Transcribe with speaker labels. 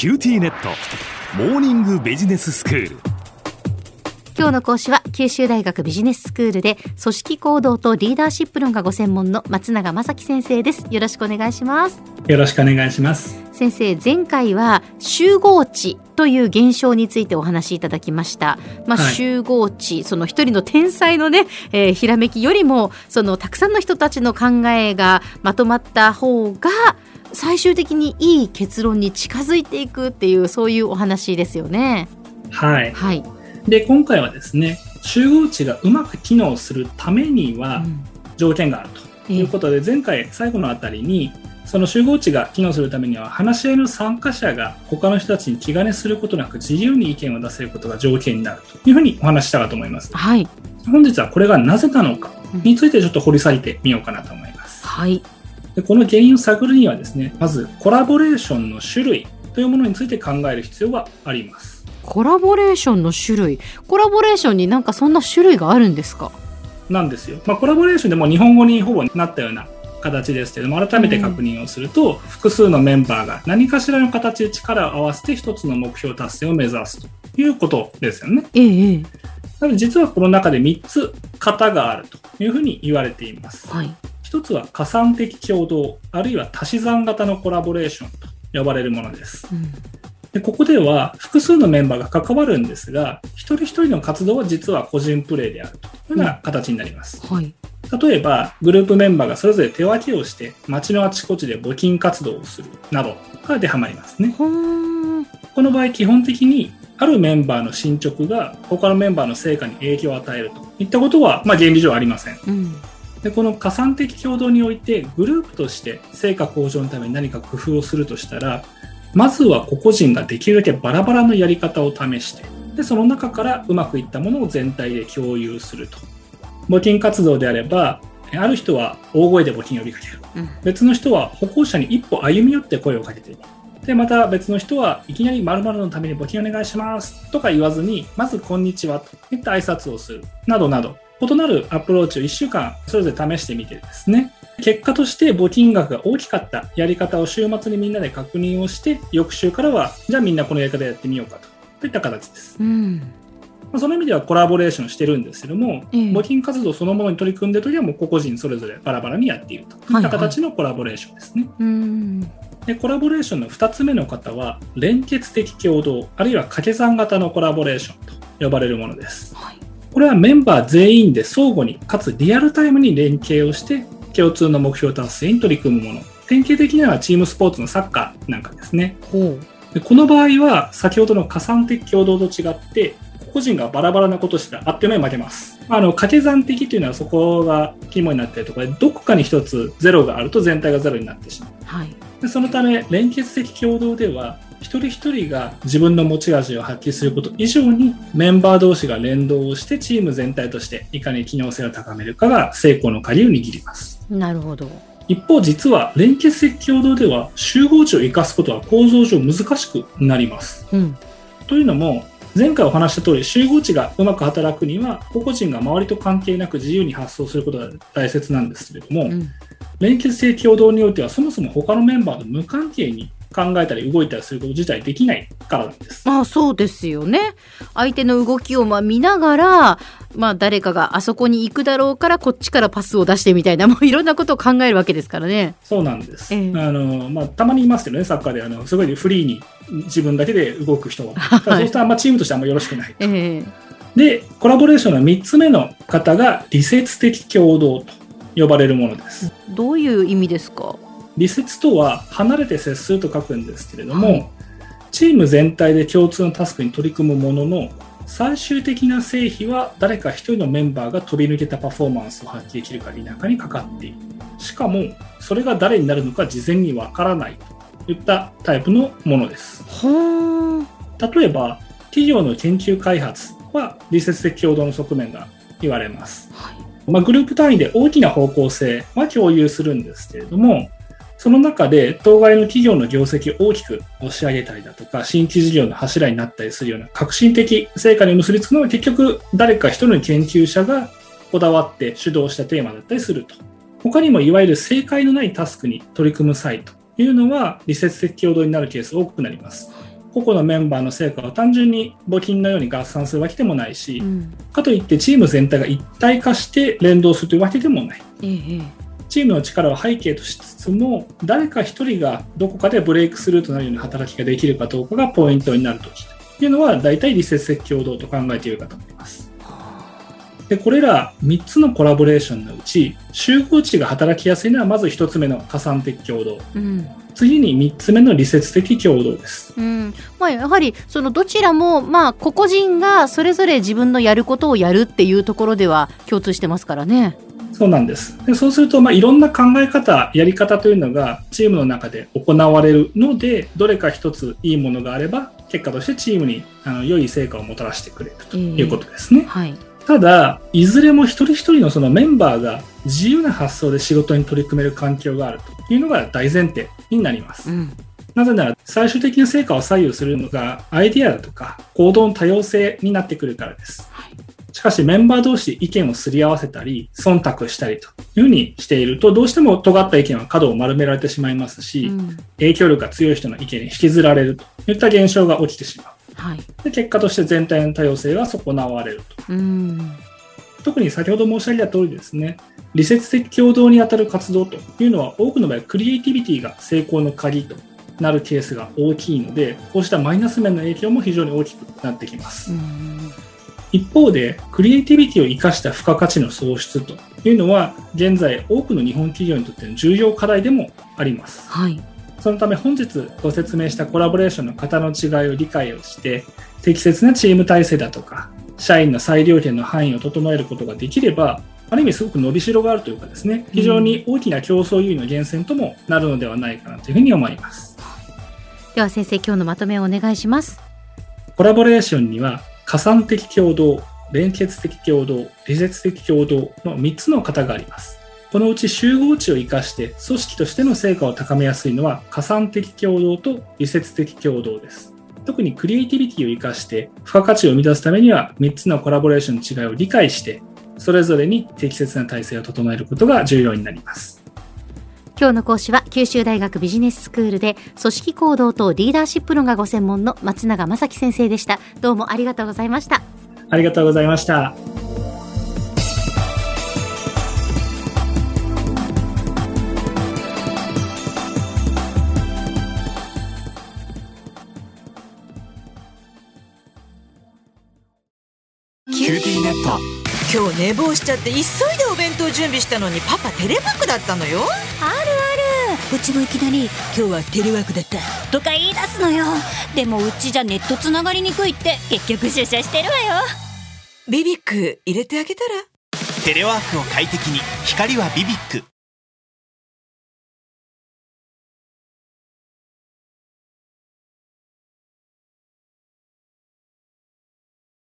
Speaker 1: QTnet。モーニングビジネススクール。
Speaker 2: 今日の講師は九州大学ビジネススクールで組織行動とリーダーシップ論がご専門の松永正樹先生です。よろしくお願いします。
Speaker 3: よろしくお願いします。
Speaker 2: 先生前回は集合知という現象についてお話しいただきました。まあ、はい、集合知、その一人の天才のね、えー、ひらめきよりも、そのたくさんの人たちの考えがまとまった方が、最終的にいい結論に近づいていくっていうそういうお話ですよね。
Speaker 3: はい、はい、で今回はですね集合値がうまく機能するためには条件があるということで、うん、前回最後のあたりにその集合値が機能するためには話し合いの参加者が他の人たちに気兼ねすることなく自由に意見を出せることが条件になるというふうにお話したかと思います。
Speaker 2: はい、
Speaker 3: 本日はこれがなぜなのかについてちょっと掘り下げてみようかなと思います。
Speaker 2: はい
Speaker 3: でこの原因を探るにはですねまずコラボレーションの種類というものについて考える必要があります。
Speaker 2: コラボレーションの種類。コラボレーションになんかそんな種類があるんですか？
Speaker 3: なんですよ、まあ、コラボレーションでも日本語にほぼなったような形ですけども改めて確認をすると、うん、複数のメンバーが何かしらの形で力を合わせて一つの目標達成を目指すということですよね。
Speaker 2: ええ、な
Speaker 3: ので実はこの中で3つ型があるというふうに言われています。
Speaker 2: はい
Speaker 3: 一つは加算的共同、あるいは足し算型のコラボレーションと呼ばれるものです。うん、でここでは複数のメンバーが関わるんですが、一人一人の活動は実は個人プレイであるというような形になります。
Speaker 2: うん、はい、
Speaker 3: 例えば、グループメンバーがそれぞれ手分けをして街のあちこちで募金活動をするなどが当てはまりますね。この場合、基本的にあるメンバーの進捗が他のメンバーの成果に影響を与えるといったことは、まあ、原理上ありません。
Speaker 2: うん
Speaker 3: でこの加算的共同においてグループとして成果向上のために何か工夫をするとしたらまずは個々人ができるだけバラバラのやり方を試してでその中からうまくいったものを全体で共有すると。募金活動であればある人は大声で募金を呼びかける、うん、別の人は歩行者に一歩歩み寄って声をかけているでまた別の人はいきなり〇〇のために募金お願いしますとか言わずにまずこんにちはといった挨拶をする。などなど異なるアプローチを1週間それぞれ試してみてですね、結果として募金額が大きかったやり方を週末にみんなで確認をして、翌週からは、じゃあみんなこのやり方やってみようかと。といった形です。
Speaker 2: うん
Speaker 3: まその意味ではコラボレーションしてるんですけども、え募金活動そのものに取り組んでるときはもう個々人それぞれバラバラにやっているといった形のコラボレーションですね。でコラボレーションの2つ目の方は連結的共同あるいは掛け算型のコラボレーションと呼ばれるものです。
Speaker 2: はい
Speaker 3: これはメンバー全員で相互にかつリアルタイムに連携をして共通の目標達成に取り組むもの典型的にはチームスポーツのサッカーなんかですねでこの場合は先ほどの加算的共同と違って個人がバラバラなことしたらあっという間に負けます。あの、掛け算的というのはそこが肝になっているところで、どこかに一つゼロがあると全体がゼロになってしまう。
Speaker 2: はい、
Speaker 3: でそのため、連結的共同では、一人一人が自分の持ち味を発揮すること以上にメンバー同士が連動をしてチーム全体としていかに機能性を高めるかが成功の鍵を握ります。
Speaker 2: なるほど。
Speaker 3: 一方実は連結的共同では集合値を生かすことは構造上難しくなります。
Speaker 2: うん、
Speaker 3: というのも前回お話した通り集合値がうまく働くには個々人が周りと関係なく自由に発想することが大切なんですけれども、うん、連結的共同においてはそもそも他のメンバーと無関係に考えたり動いたりすること自体できないからなんです。
Speaker 2: ああそうですよね。相手の動きをまあ見ながら、まあ、誰かがあそこに行くだろうからこっちからパスを出してみたいなもう いろんなことを考えるわけですからね。
Speaker 3: そうなんです。えー、あのまあ、たまにいますけどねサッカーであのすごいフリーに自分だけで動く人は。はい、そうしたらあんまチームとしてあんまよろしくない。
Speaker 2: えー、
Speaker 3: でコラボレーションの3つ目の方が理説的共同と呼ばれるものです。
Speaker 2: どういう意味ですか？
Speaker 3: 理説とは離れて接すると書くんですけれども、はい、チーム全体で共通のタスクに取り組むものの最終的な成否は誰か一人のメンバーが飛び抜けたパフォーマンスを発揮できるか否かにかかっている。しかもそれが誰になるのか事前にわからないといったタイプのものです。例えば企業の研究開発は理説的共同の側面が言われます、
Speaker 2: はい。
Speaker 3: まあ、グループ単位で大きな方向性は共有するんですけれどもその中で、当該の企業の業績を大きく押し上げたりだとか、新規事業の柱になったりするような革新的成果に結びつくのは結局誰か一人の研究者がこだわって主導したテーマだったりすると。他にもいわゆる正解のないタスクに取り組む際というのは、理説的共同になるケース多くなります。個々のメンバーの成果を単純に募金のように合算するわけでもないし、
Speaker 2: うん
Speaker 3: かといってチーム全体が一体化して連動するというわけでもない。チームの力を背景としつつも、誰か一人がどこかでブレイクスルーとなるような働きができるかどうかがポイントになるときというのは、大体理説的共同と考えているかと思います。で、これら3つのコラボレーションのうち、集合値が働きやすいのはまず1つ目の加算的共同。
Speaker 2: うん
Speaker 3: 次に3つ目の理説的共同です。
Speaker 2: うんまあ、やはりそのどちらも、まあ、個々人がそれぞれ自分のやることをやるっていうところでは共通してますからね。
Speaker 3: そうなんです。でそうすると、まあ、いろんな考え方、やり方というのがチームの中で行われるので、どれか一ついいものがあれば、結果としてチームにあの良い成果をもたらしてくれるということですね。
Speaker 2: はい。
Speaker 3: ただ、いずれも一人一人のそのメンバーが自由な発想で仕事に取り組める環境があるというのが大前提になります。
Speaker 2: うん
Speaker 3: なぜなら、最終的な成果を左右するのがアイディアだとか行動の多様性になってくるからです。しかし、メンバー同士で意見をすり合わせたり、忖度したりというふうにしていると、どうしても尖った意見は角を丸められてしまいますし、
Speaker 2: うん
Speaker 3: 影響力が強い人の意見に引きずられるといった現象が起きてしまう。
Speaker 2: はい
Speaker 3: で結果として全体の多様性が損なわれると。
Speaker 2: うん
Speaker 3: 特に先ほど申し上げた通りですね、理説的共同に当たる活動というのは多くの場合、クリエイティビティが成功の鍵となるケースが大きいので、こうしたマイナス面の影響も非常に大きくなってきます。
Speaker 2: うん
Speaker 3: 一方で、クリエイティビティを生かした付加価値の創出というのは、現在多くの日本企業にとっての重要課題でもあります。
Speaker 2: はい
Speaker 3: そのため本日ご説明したコラボレーションの型の違いを理解をして、適切なチーム体制だとか、社員の裁量権の範囲を整えることができれば、ある意味すごく伸びしろがあるというかですね、非常に大きな競争優位の源泉ともなるのではないかなというふうに思います。
Speaker 2: では先生今日のまとめをお願いします。
Speaker 3: コラボレーションには、加算的共同、連結的共同、理説的共同の3つの型があります。このうち集合値を生かして組織としての成果を高めやすいのは加算的共同と理説的共同です。特にクリエイティビティを生かして付加価値を生み出すためには3つのコラボレーションの違いを理解してそれぞれに適切な体制を整えることが重要になります。
Speaker 2: 今日の講師は九州大学ビジネススクールで組織行動とリーダーシップ論がご専門の松永正樹先生でした。どうもありがとうございました。
Speaker 3: ありがとうございました。
Speaker 4: QTnet
Speaker 5: 今日寝坊しちゃって急いでお弁当準備したのにパパテレワークだったのよ
Speaker 6: うちもいきなり
Speaker 5: 今日はテレワークだった。
Speaker 6: とか言い出すのよ。でもうちじゃネットつながりにくいって結局出社してるわよ。
Speaker 5: ビビック入れてあげたら？
Speaker 4: テレワークを快適に。光はビビック